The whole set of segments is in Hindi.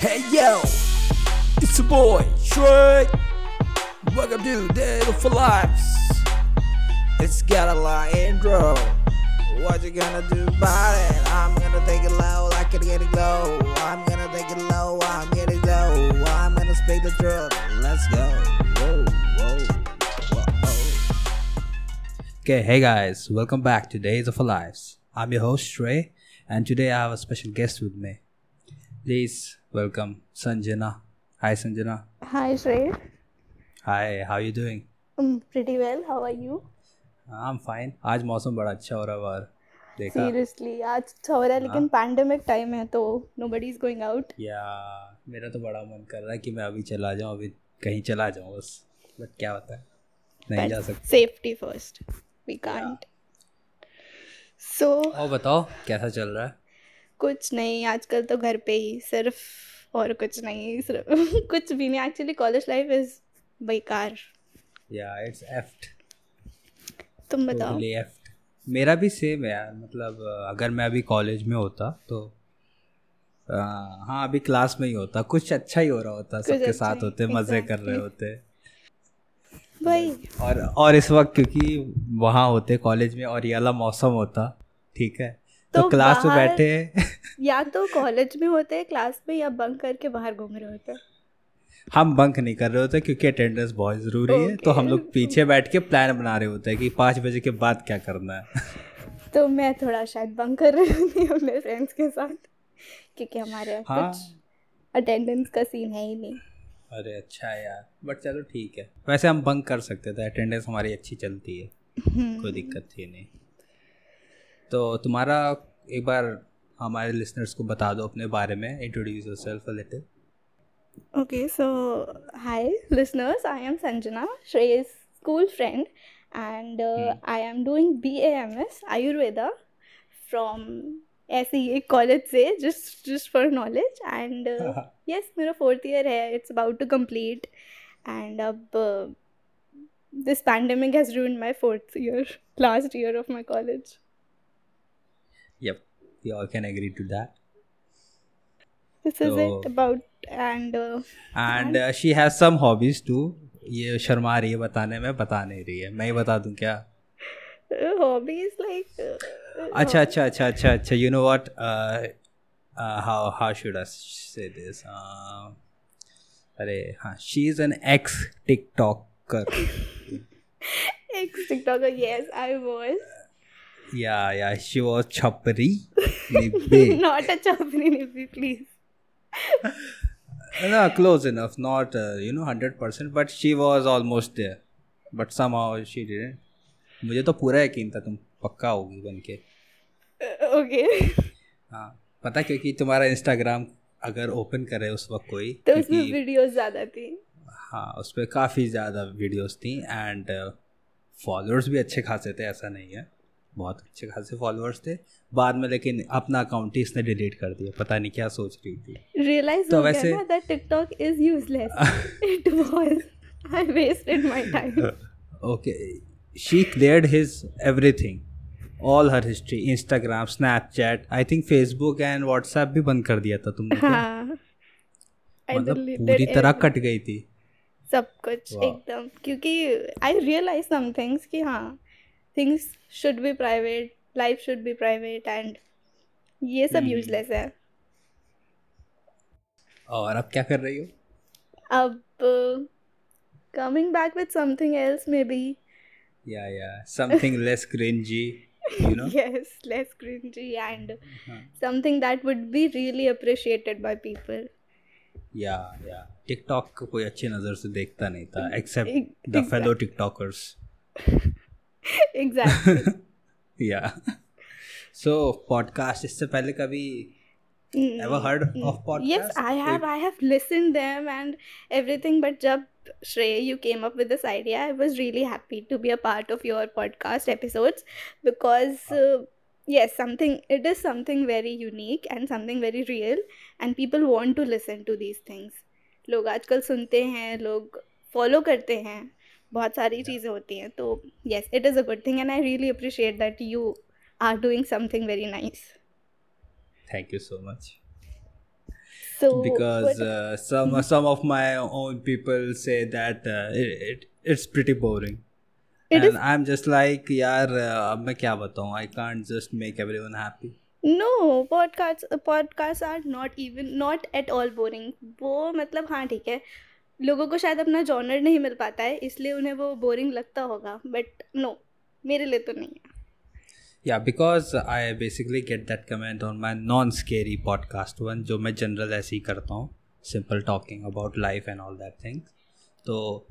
Hey yo, it's a boy, Shrek. Welcome to Day for Lives. It's got a long intro. What you gonna do about it? I'm gonna take it low, like it getting low. I'm gonna take it low, I'm getting low. I'm gonna speak the truth. Let's go. Whoa, whoa, whoa. Okay, hey guys, welcome back to Days of Lives. I'm your host Trey, and today I have a special guest with me. Please welcome Sanjana. Hi Sanjana. Hi, Shrey. Hi, how are you doing? I'm pretty well. How are you? I'm fine. आज मौसम बड़ा अच्छा हो रहा है बाहर देखा Seriously, आज अच्छा हो रहा है लेकिन पैंडेमिक टाइम है तो nobody is going out. या मेरा तो बड़ा मन कर रहा है कि मैं अभी चला जाऊँ अभी कहीं चला जाऊँ बस बट क्या होता है नहीं जा सकते Safety first. We can't. So और बताओ कैसा चल रहा है कुछ नहीं आजकल तो घर पे ही सिर्फ़ और कुछ नहीं सिर्फ़ कुछ भी नहीं। एक्चुअली कॉलेज लाइफ इज़ बेकार। या इट्स एफ्ट तुम बताओ। टोटली एफ्ट मेरा भी सेम है यार मतलब अगर मैं अभी कॉलेज में होता तो अ, हाँ अभी क्लास में ही होता। कुछ अच्छा ही हो रहा होता सबके अच्छा साथ होते मज़े कर रहे होते। भाई और और इस वक्त क्योंकि वहाँ होते कॉलेज में और ये वाला मौसम होता ठीक है? तो, तो क्लास में बैठे या तो कॉलेज में होते हैं क्लास में या बंक करके बाहर घूम रहे होते हैं। हम बंक नहीं कर रहे होते क्योंकि अटेंडेंस बहुत ज़रूरी है। तो हम लोग पीछे बैठ के प्लान बना रहे होते हैं कि पाँच बजे के बाद क्या करना है। तो मैं थोड़ा शायद बंक कर रही हूँ अपने फ्रेंड्स के साथ क्योंकि हमारे यहाँ हाँ। अटेंडेंस का सीन है ही नहीं। अरे अच्छा यार बट चलो ठीक है। वैसे हम बंक कर सकते थे अटेंडेंस हमारी अच्छी चलती है। कोई दिक्कत थी नहीं। तो तुम्हारा एक बार हमारे लिसनर्स को बता दो अपने बारे में introduce yourself little okay so hi listeners I am Sanjana Shrey school friend and I am doing B M S Ayurveda from ऐसे ही एक कॉलेज से just just for knowledge and yes मेरा फोर्थ ईयर है it's about to complete and अब this pandemic has ruined my fourth year last year of my college yep. We all can agree to that. This so, is it about and uh, and she has some hobbies too ये शर्मा रही है बताने में बता नहीं रही है। मैं ही बता दूँ क्या? Hobbies like uh, अच्छा अच्छा अच्छा अच्छा अच्छा you know what how how should I say this अरे हाँ she is an ex TikToker ex TikToker, yes, I was. Yeah she was छपरी निब्बे Not a chapri nibbi, please. no close enough not uh, you know 100% but she was almost there. But somehow she didn't. मुझे तो पूरा यकीन था तुम पक्का होगी बन के। Uh, okay. हाँ पता क्योंकि तुम्हारा इंस्टाग्राम अगर ओपन करे उस वक्त कोई तो उसमें वीडियोस ज़्यादा थी। हाँ उस पर काफ़ी ज़्यादा वीडियोस थी एंड फॉलोअर्स भी अच्छे खासे थे ऐसा नहीं है। बहुत अच्छे खासे फॉलोअर्स थे। बाद में लेकिन अपना अकाउंट ही इसने डिलीट कर दिया। पता नहीं क्या सोच रही थी। रियलाइज़ तो वैसे- that TikTok is useless it was I wasted my time okay she cleared his everything all her history Instagram Snapchat I think Facebook and WhatsApp भी बंद कर दिया था तुमने? हाँ। मतलब पूरी तरह कट गई थी। सब कुछ Wow. एकदम। क्योंकि आई रियलाइज़ सम थिंग्स कि हाँ things should be private life should be private and ये सब Hmm. यूजलेस है। और अब क्या कर रही हो? अब coming back with something else maybe yeah yeah something less cringy you know yes less cringy and हाँ। something that would be really appreciated by people. या या टिकटॉक को कोई अच्छी नज़र से देखता नहीं था except the fellow TikTokers exactly yeah so podcast इससे पहले कभी Mm, ever heard of yes i have i have listened them and everything but jab Shrey, you came up with this idea. I was really happy to be a part of your podcast episodes because, uh, yes, something it is something very unique and something very real, and people want to listen to these things. लोग आजकल सुनते हैं लोग फॉलो करते हैं बहुत सारी चीज़ें होती हैं तो yes it is a good thing and I really appreciate that you are doing something very nice thank you so much So because uh, some some of my own people say that uh, it, it it's pretty boring It and is- i'm just like यार uh, अब मैं क्या बताऊँ i can't just make everyone happy no podcasts podcasts are not even not at all boring वो मतलब हाँ ठीक है लोगों को शायद अपना जॉनर नहीं मिल पाता है इसलिए उन्हें वो बोरिंग लगता होगा बट नो मेरे लिए तो नहीं है। Yeah because I basically get that comment on my non scary podcast one जो मैं जनरल ऐसे ही करता हूँ simple talking about life and all that things तो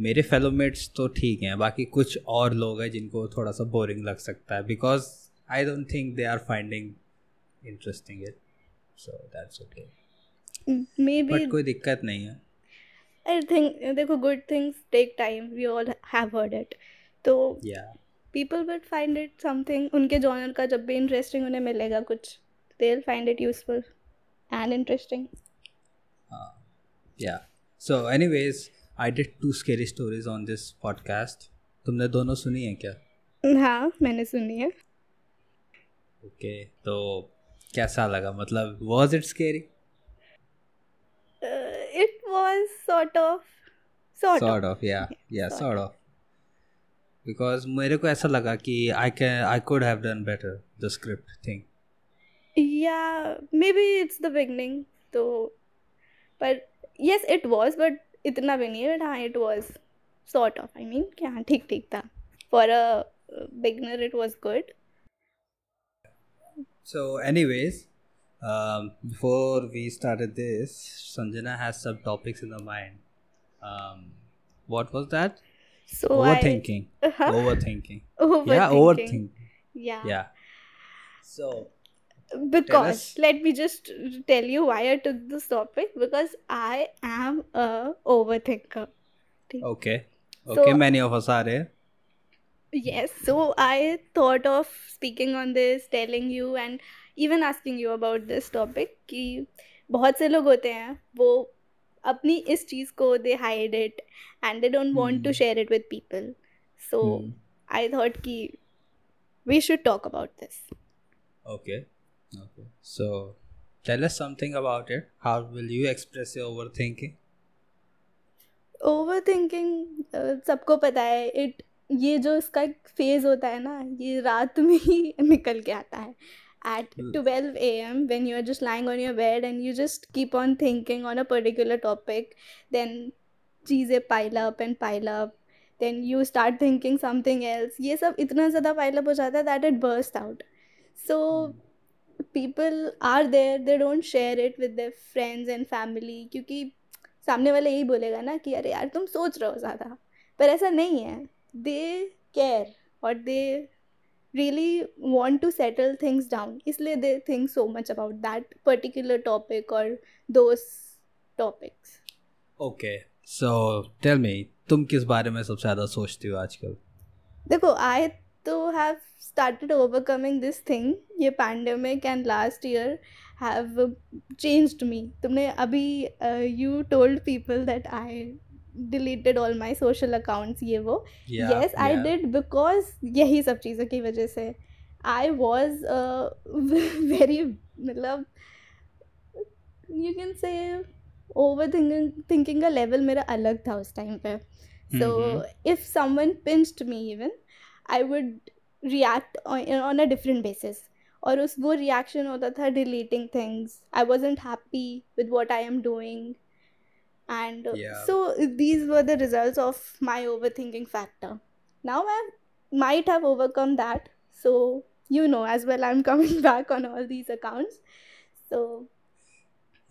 मेरे फेलोमेट्स तो ठीक हैं बाकी कुछ और लोग हैं जिनको थोड़ा सा बोरिंग लग सकता है because I don't think they are finding interesting it so that's okay maybe कोई दिक्कत नहीं है। आई थिंक देखो good things take time we all have heard it तो people will find it something उनके जॉनर का जब भी इंटरेस्टिंग उन्हें मिलेगा कुछ they will find it useful and interesting yeah so anyways I did two scary stories on this podcast तुमने दोनों सुनी है क्या? हाँ मैंने सुनी है। ओके तो कैसा लगा? मतलब was it scary it was sort of sort sort of yeah yeah sort sort of because मेरे को ऐसा लगा कि I can I could have done better the script thing yeah maybe it's the beginning तो but yes it was but इतना भी नहीं but हाँ it was sort of I mean कि हाँ ठीक ठीक था for a uh, beginner it was good So, anyways, um, before we started this, Sanjana has some topics in the mind. Um, what was that? so overthinking. I, huh? Overthinking. overthinking Yeah, overthinking. yeah Yeah. So, because let me just tell you why I took this topic because I am a overthinker okay. So- Okay, many of us are here. Yes, so I thought of speaking on this, telling you and even asking you about this topic कि बहुत से लोग होते हैं वो अपनी इस चीज़ को they hide it and they don't want to. Share it with people so. I thought कि we should talk about this okay Okay. So, tell us something about it. How will you express your overthinking? Overthinking सबको पता है इट ये जो इसका एक फ़ेज़ होता है ना ये रात में ही निकल के आता है at Hmm. 12 a.m. when you're just lying on your bed and you just keep on thinking on a particular topic, then चीज़ें pile up and pile up. Then you start thinking something else. ये सब इतना ज़्यादा pile up हो जाता है that it bursts out. So people are there, they don't share it with their friends and family क्योंकि सामने वाला यही बोलेगा ना कि अरे यार तुम सोच रहे हो ज़्यादा पर ऐसा नहीं है दे केयर और they really want to settle things down इसलिए they think so much about that particular topic or those topics Okay. So, tell me, तुम किस बारे में सबसे ज़्यादा सोचती हो आजकल देखो I तो have started overcoming this thing ये pandemic and last year have changed me तुमने अभी uh, you told people that Deleted all my social accounts ये वो। I yeah. did because यही सब चीज़ों की वजह से। आई वॉज़ वेरी मतलब you can say over thinking का लेवल मेरा अलग था उस टाइम पे। So. If someone pinched me even I would react on a different basis और उस वो रिएक्शन होता था deleting things I wasn't happy with what I am doing and uh, Yeah. so these were the results of my overthinking factor now i might have overcome that so you know as well i'm coming back on all these accounts so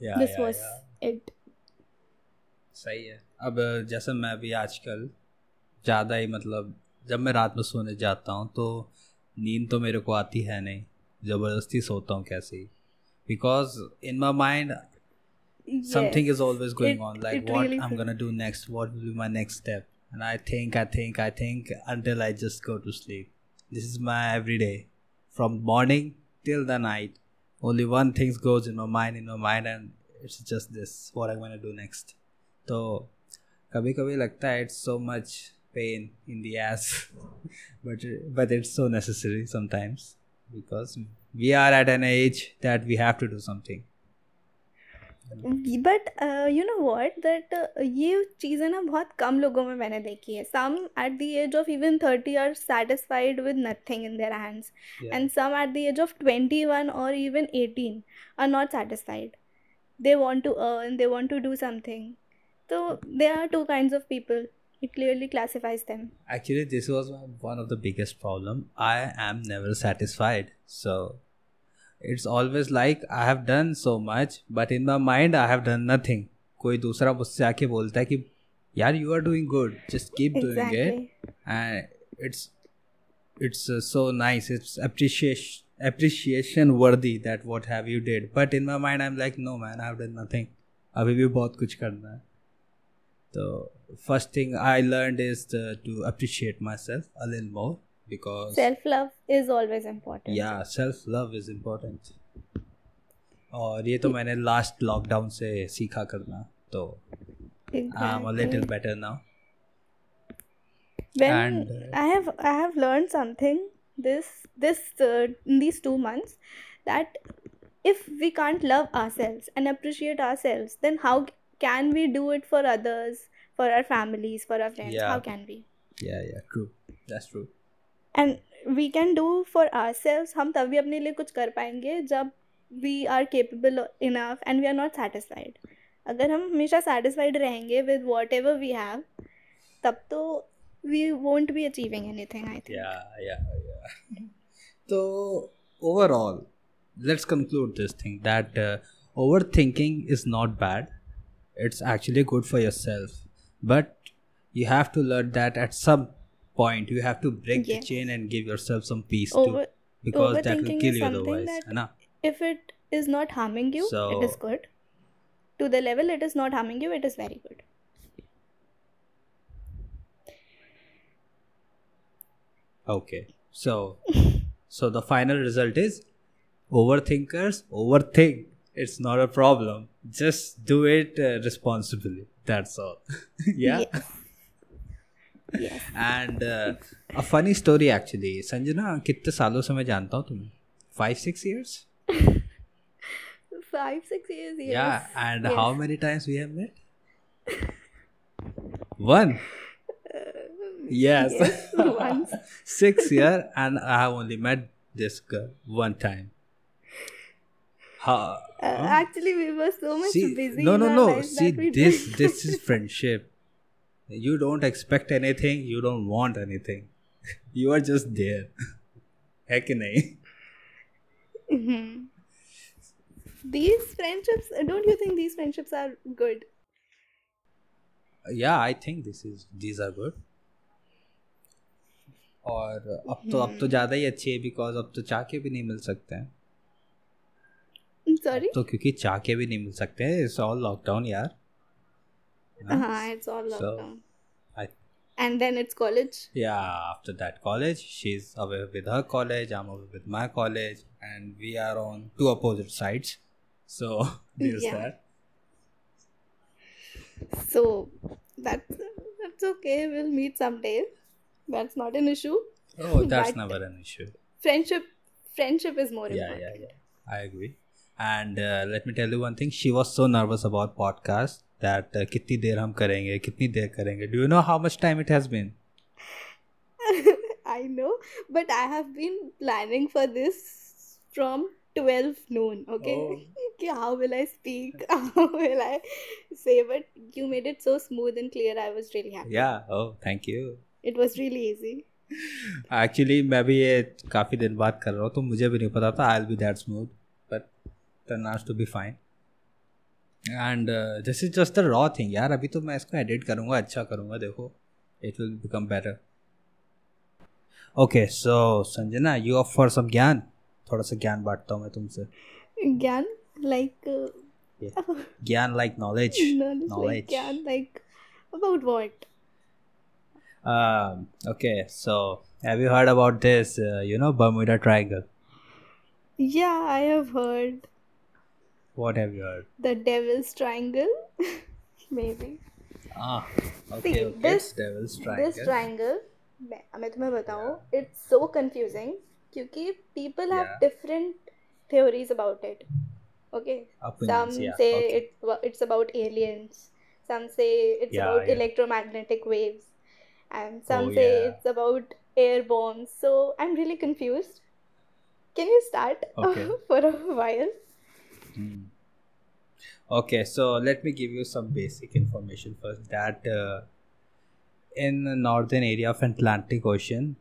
Yeah, this yeah, was yeah. it सही है अब जैसे मैं भी आजकल ज़्यादा ही मतलब जब मैं रात में सोने जाता हूँ तो नींद तो मेरे को आती है नहीं ज़बरदस्ती सोता हूँ कैसे ही because in my mind something Yes, is always going it- on like it what really i'm feel- gonna do next what will be my next step and i think i think i think until i just go to sleep this is my everyday from morning till the night only one thing goes in my mind in my mind and it's just this what i'm gonna do next so कभी कभी लगता है it's so much pain in the ass but but it's so necessary sometimes because we are at an age that we have to do something But you know what that ये चीज़ें ना बहुत कम लोगों में मैंने देखी है। Some at the age of even thirty are satisfied with nothing in their hands and some at the age of twenty one और even eighteen are not satisfied they want to earn they want to do something तो they are two kind of people it clearly classifies them actually this was one of the biggest problem I am never satisfied so it's always like I have done so much, but in my mind I have done nothing. कोई दूसरा मुझसे आके बोलता है कि यार you are doing good just keep doing it exactly and it's it's uh, so nice it's appreciation appreciation worthy that what have you did but in my mind i'm like no man i have done nothing अभी भी बहुत कुछ करना है तो first thing i learned is to, to appreciate myself a little more because self love is always important yeah self love is important और ये तो मैंने लास्ट लॉकडाउन से सीखा करना तो I am a little exactly. Better now when and, uh, i have i have learned something this this uh, in these two months that if we can't love ourselves and appreciate ourselves then how can we do it for others for our families for our friends Yeah. how can we yeah yeah true that's true and we can do for ourselves हम तभी अपने लिए कुछ कर पाएंगे जब we are capable enough and we are not satisfied अगर हम हमेशा satisfied रहेंगे with whatever we have तब तो we won't be achieving anything I think Yeah, yeah, yeah. so overall, let's conclude this thing that uh, overthinking is not bad. It's actually good for yourself, but you have to learn that at some point you have to break Yes. the chain and give yourself some peace Over, too, because that will kill you otherwise. that- if it is not harming you it is good to the level it is not harming you it is very good Okay, so so the final result is overthinkers overthink. It's not a problem. Just do it uh, responsibly. That's all. yeah. yes and a funny story actually Sanjana कितने सालों से मैं जानता हूँ तुम्हें five six five six years yes yeah and yes. How many times we have met one yes yes once six year and i have only met this girl one time how Uh, actually, we were so much see busy. no no no see this this is friendship you don't expect anything you don't want anything you are just there है कि नहीं Mhm. These friendships, don't you think these friendships are good? yeah i think this is these are good और अब तो अब तो ज़्यादा ही अच्छी है बिकॉज़ अब तो चाह के भी नहीं मिल सकते हैं I'm sorry. तो क्योंकि चाह के भी नहीं मिल सकते हैं इट्स ऑल लॉकडाउन यार हाँ? Uh-huh, it's all So, lockdown. I And then it's college. yeah after that college she's away with her college i'm away with my college and we are on two opposite sides so there's Yeah. that So that's that's okay. We'll meet someday. That's not an issue. oh that's never an issue Friendship, friendship is more yeah important. yeah yeah i agree and uh, let me tell you one thing she was so nervous about podcast that uh, कितनी देर हम करेंगे कितनी देर करेंगे do you know how much time it has been I know, but I have been planning for this from 12 noon. Okay, Okay, how will I speak? How will I say? But you made it so smooth and clear. I was really happy. yeah oh thank you It was really easy. Actually मैं भी ये काफ़ी दिन बाद कर रहा हूँ तो मुझे भी नहीं पता था I will be that smooth but turn out to be fine and this is just the raw thing यार अभी तो मैं इसको एडिट करूँगा अच्छा करूँगा देखो it will become better okay so Sanjana you of for some gyan थोड़ा सा ज्ञान बांटता हूँ मैं तुमसे Gyan, like uh, Yeah. Gyan like knowledge knowledge, like knowledge Gyan, like about what? um, okay so have you heard about this uh, you know bermuda triangle Yeah, I have heard what have you heard the Devil's Triangle. Maybe ah okay, See, okay this- it's devil's triangle this triangle. मैं मैं तुम्हें बताऊँ it's so confusing क्योंकि people have Yeah. different theories about it. Okay. Opinions, Some yeah, say okay. it's wa- it's about aliens. Some say it's Yeah, about yeah. electromagnetic waves, and some Oh, say yeah. it's about air bombs. So I'm really confused. Can you start Okay. for a while? Hmm. Okay, so let me give you some basic information first. That uh, in the northern area of Atlantic Ocean,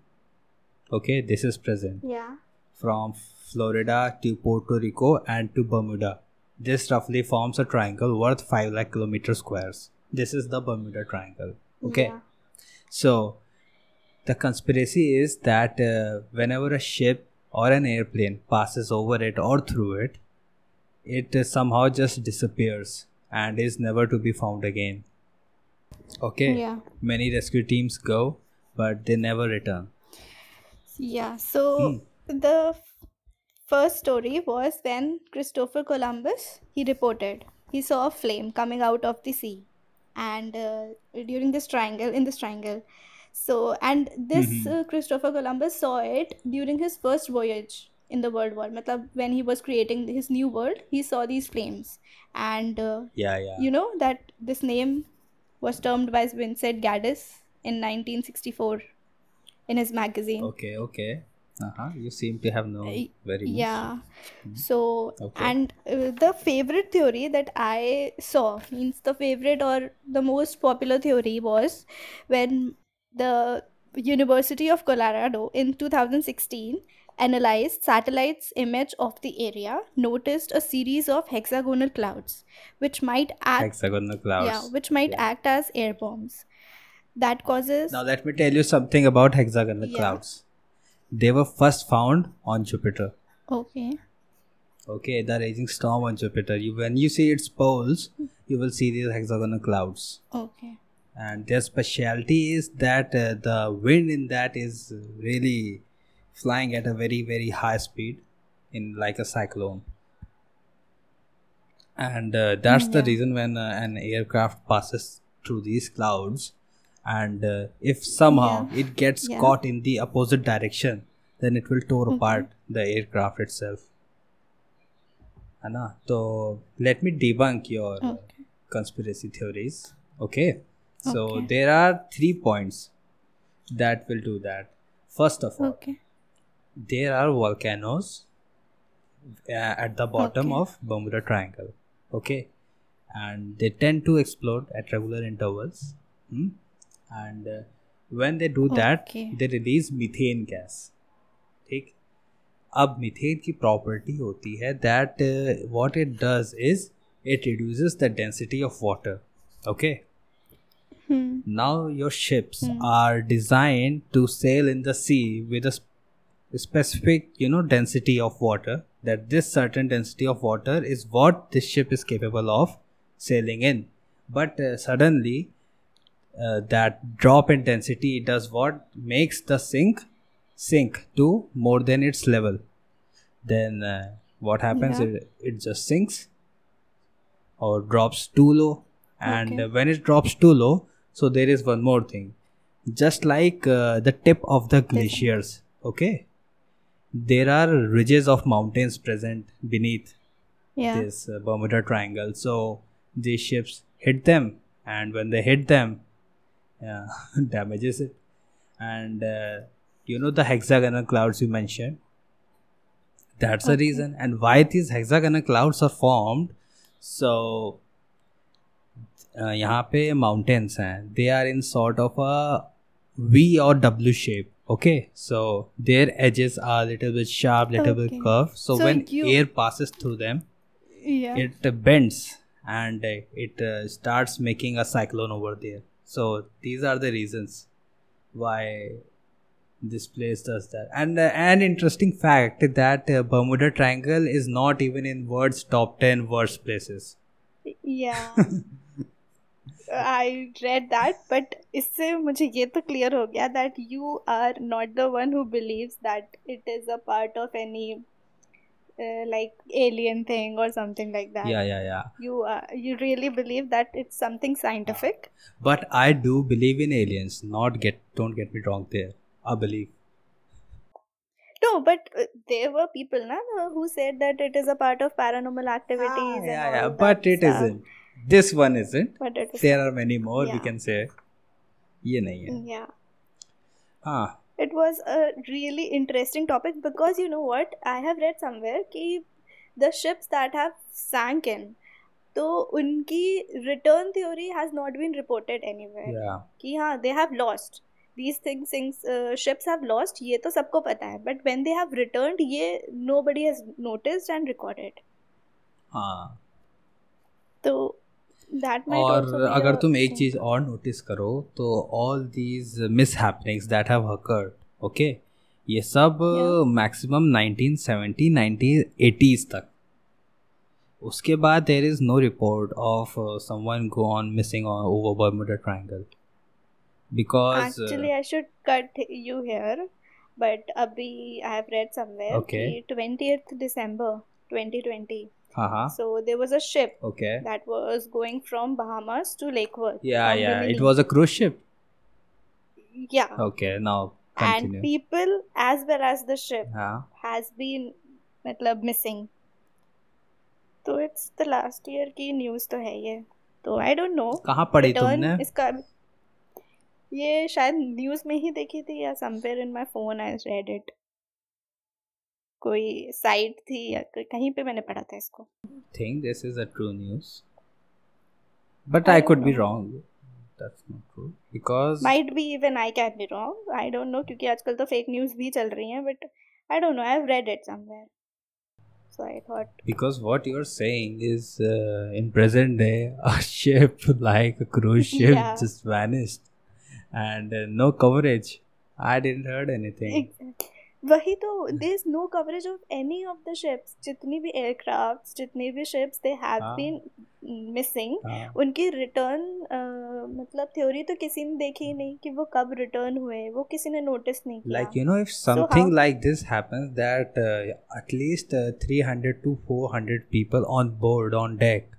okay, this is present Yeah. from Florida to Puerto Rico and to Bermuda. This roughly forms a triangle worth 5 lakh kilometer squares. This is the Bermuda Triangle. Okay. Yeah. So, the conspiracy is that uh, whenever a ship or an airplane passes over it or through it, it somehow just disappears and is never to be found again. Okay. Yeah. Many rescue teams go, but they never return. Yeah. So Hmm. the f- first story was when Christopher Columbus he reported he saw a flame coming out of the sea, and uh, during this triangle in this triangle. So and this Mhm. uh, Christopher Columbus saw it during his first voyage in the World War. Matlab, when he was creating his new world, he saw these flames, and uh, Yeah, yeah. you know that this name was termed by Vincent Gaddis in 1964 in his magazine. Okay, okay. Uh-huh. You seem to have known very much. Yeah. So, Okay. and uh, the favorite theory that I saw means the favorite or the most popular theory was when the University of Colorado in 2016 analyzed satellites image of the area noticed a series of hexagonal clouds which might act Hexagonal clouds. yeah which might Yeah. act as air bombs that causes Now let me tell you something about hexagonal Yeah. clouds. They were first found on Jupiter. okay Okay, the raging storm on Jupiter. You when you see its poles, you will see these hexagonal clouds. okay And their specialty is that uh, the wind in that is really flying at a very very high speed, in like a cyclone. And uh, that's the Yeah. reason when uh, an aircraft passes through these clouds, and uh, if somehow Yeah. it gets Yeah. caught in the opposite direction, then it will tear Okay. apart the aircraft itself. है ना तो let me debunk your uh, okay conspiracy theories okay so Okay. there are three points that will do that first of all okay there are volcanoes uh, at the bottom Okay. of bermuda triangle okay and they tend to explode at regular intervals hmm? and uh, when they do that Okay. they release methane gas ठीक अब मीथेन की प्रॉपर्टी होती है that what it does is it reduces the density of water okay hmm. now your ships Hmm. are designed to sail in the sea with a sp- specific you know density of water that this certain density of water is what this ship is capable of sailing in. But uh, suddenly uh, that drop in density does what? Makes the sink sink to more than its level. Then uh, what happens? Yeah. it, it just sinks or drops too low. And Okay. when it drops too low so there is one more thing. Just like uh, the tip of the glaciers okay there are ridges of mountains present beneath yeah this uh, bermuda triangle so these ships hit them and when they hit them yeah, damages it and uh, you know the hexagonal clouds you mentioned that's the Okay. reason and why these hexagonal clouds are formed so uh, यहाँ पे mountains हैं they are in sort of a V or W shape okay so their edges are a little bit sharp little bit curved. So, So when you- air passes through them yeah. it uh, bends and uh, it uh, starts making a cyclone over there. So these are the reasons why this place does that. And uh, an interesting fact that uh, bermuda triangle is not even in world's top 10 worst places. Yeah I read that but इससे मुझे ये तो clear हो गया that you are not the one who believes that it is a part of any uh, like alien thing or something like that yeah yeah yeah you uh, you really believe that it's something scientific but i do believe in aliens not get don't get me wrong there i believe no but uh, there were people na, who said that it is a part of paranormal activities. Ah, and yeah, all yeah, that but it stuff. not This one isn't. But it was, There are many more. yeah. We can say. ये नहीं है. yeah. हाँ. It was a really interesting topic because you know what? I have read somewhere कि the ships that have sank in, तो उनकी return theory has not been reported anywhere. Yeah. कि हाँ they have lost these things things uh, ships have lost ये तो सबको पता है but when they have returned ये nobody has noticed and recorded हाँ. तो और अगर तुम एक चीज़ और नोटिस करो तो all these miss happenings that have occurred okay ये सब. मैक्सिमम 1970 1980s तक। उसके बाद there is no report of someone go on missing over Bermuda Triangle because actually I should cut you here but अभी I have read somewhere Okay. कि 20th December 2020 हाँ हाँ so there was a ship okay that was going from Bahamas to Lake Worth या it Bimini. Was a cruise ship yeah okay and people as well as the ship हाँ has been मतलब मिसिंग तो इट्स द लास्ट ईयर की न्यूज़ तो है ये तो आई डोंट नो कहाँ पढ़ी तुमने इसका ये शायद न्यूज़ में ही देखी थी या somewhere in my phone I read it कोई साइट थी या कहीं पे मैंने पढ़ा था इसको think this is a true news but I i, don't could be know. wrong that's not true because might be even I can be wrong I don't know क्योंकि आजकल तो फेक न्यूज़ भी चल रही हैं but I don't know I have read it somewhere so I thought because what you're saying is uh, in present day a ship like a cruise ship Yeah. just vanished and uh, no coverage i didn't heard anything Exactly. वही तो they is no coverage of any of the ships जितनी भी एयरक्राफ्ट जितनी भी ships they have been missing उनकी रिटर्न मतलब थ्योरी तो किसी ने देखी नहीं कि वो कब रिटर्न हुए वो किसी ने नोटिस नहीं किया। Like you know if something like this happens that at least 300 to 400 people on board on deck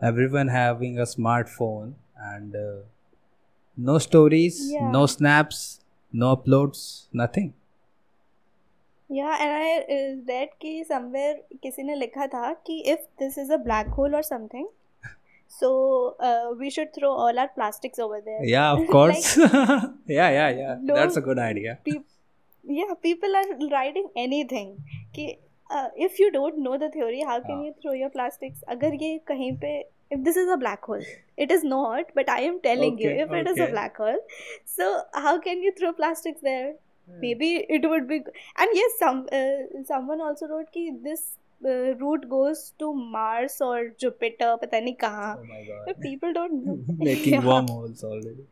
everyone having a smartphone and no stories no snaps no uploads nothing yeah and is that कि समवेयर किसी ने लिखा था कि if this is a black hole और something so we should throw all our plastics over there yeah of course yeah yeah yeah that's a good idea yeah people are riding anything कि if you don't know the theory how can you throw your plastics अगर ये कहीं पे if this is a black hole it is not but I am telling you if it is a black hole so how can you throw plastics there maybe it would be and yes some uh, someone also wrote कि this uh, route goes to Mars or Jupiter पता नहीं कहाँ oh my god But people don't know making Yeah. wormholes already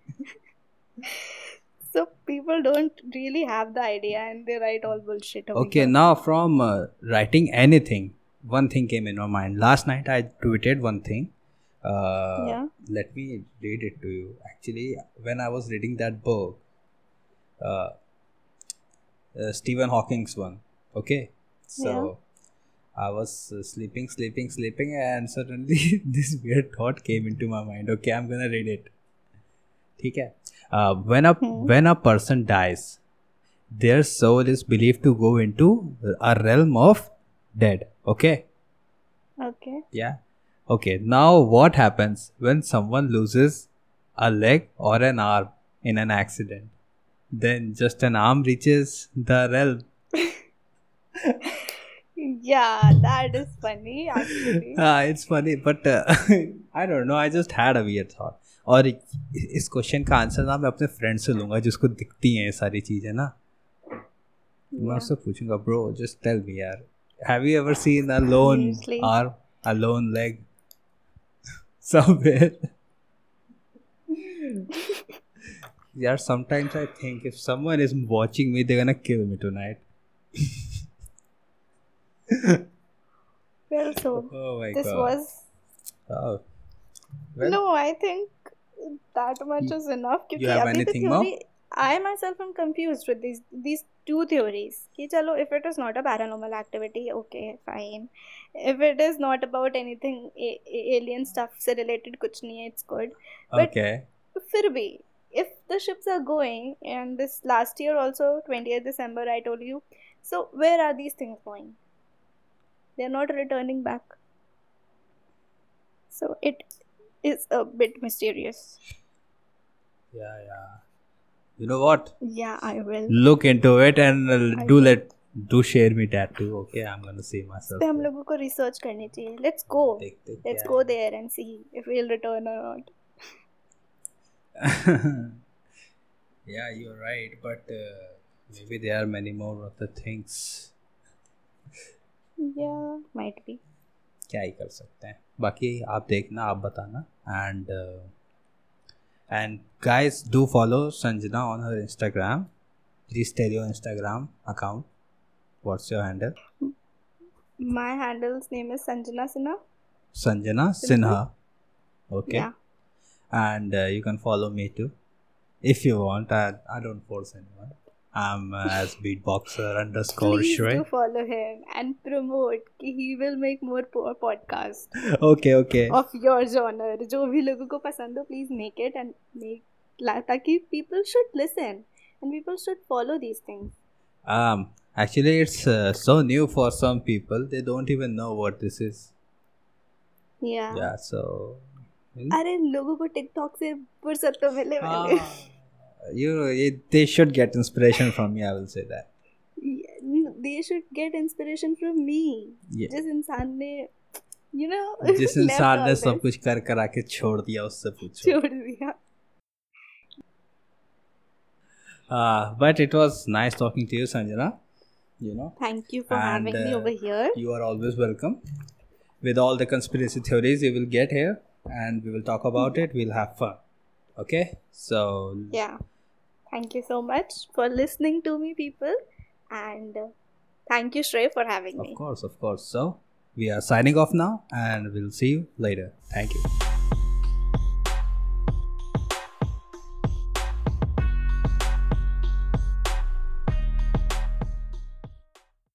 so people don't really have the idea and they write all bullshit over Okay, here. now from uh, writing anything, one thing came in my mind. Last night I tweeted one thing. Uh, Yeah. Let me read it to you. Actually, when I was reading that book, uh, uh, Stephen Hawking's one. Okay, so Yeah. I was uh, sleeping, sleeping, sleeping, and suddenly this weird thought came into my mind. Okay, I'm gonna read it. ठीक है uh, when a Hmm. when a person dies their soul is believed to go into a realm of dead okay Okay. yeah okay now what happens when someone loses a leg or an arm in an accident then just an arm reaches the realm Yeah, that is funny actually. ah, it's funny but uh, i don't know i just had a weird thought और इ- इस क्वेश्चन का आंसर ना मैं अपने फ्रेंड से लूंगा जिसको दिखती हैं ये सारी चीज़ें ना मैं Yeah. उससे पूछूंगा ब्रो जस्ट टेल मी यार have you ever seen a lone Seriously? Arm a lone leg somewhere यार sometimes I think if someone is watching me they're gonna kill me tonight Well, so oh my this god was oh. well no. I think that much is enough. क्योंकि have अभी the anything more? theory, I myself am confused with these these two theories. कि चलो if it is not a paranormal activity, okay, fine. If it is not about anything a- a- alien stuff से related कुछ नहीं है, it's good. But okay फिर भी if the ships are going and this last year also 20th december i told you so where are these things going they're not returning back so it is a bit mysterious Yeah, yeah. You know what? yeah i will Look into it and uh, I do will. let do share me that too. Okay, I'm gonna see myself. पे हम लोगों को रिसर्च करनी चाहिए लेट्स गो देखते हैं लेट्स क्या go there and see if we will return और नॉट है. yeah, you're right, but uh, maybe there are many more other things. yeah, might be. क्या ही कर सकते हैं। बाकी आप देखना आप बताना। And and guys do follow Sanjana on her Instagram please tell your Instagram account what's your handle my handle's name is Sanjana Sinha Sanjana Sinha okay and uh, you can follow me too if you want i, I don't force anyone i'm uh, as beatboxer underscore please Shrey. do follow him and promote कि he will make more po- podcast okay okay of your genre जो भी लोगों को पसंद हो please make it and make ला- ताकि people should listen and people should follow these things um actually it's uh, so new for some people they don't even know what this is yeah, yeah so अरे लोगों को टिकटॉक से फुर्सत तो मिले मिले you know they should get inspiration from me I will say that they should get inspiration from me जिस इंसान ने यू नो जिस इंसान ने सब कुछ कर करा के छोड़ दिया उससे पूछो। छोड़ दिया। But it was nice talking to you Sanjana you know thank you for having me over here you are always welcome with all the conspiracy theories you will get here and we will talk about it. We'll have fun. Okay? So yeah. Thank you so much for listening to me people. And uh, thank you Shrey for having me. of course of course. So we are signing off now and we'll see you later. Thank you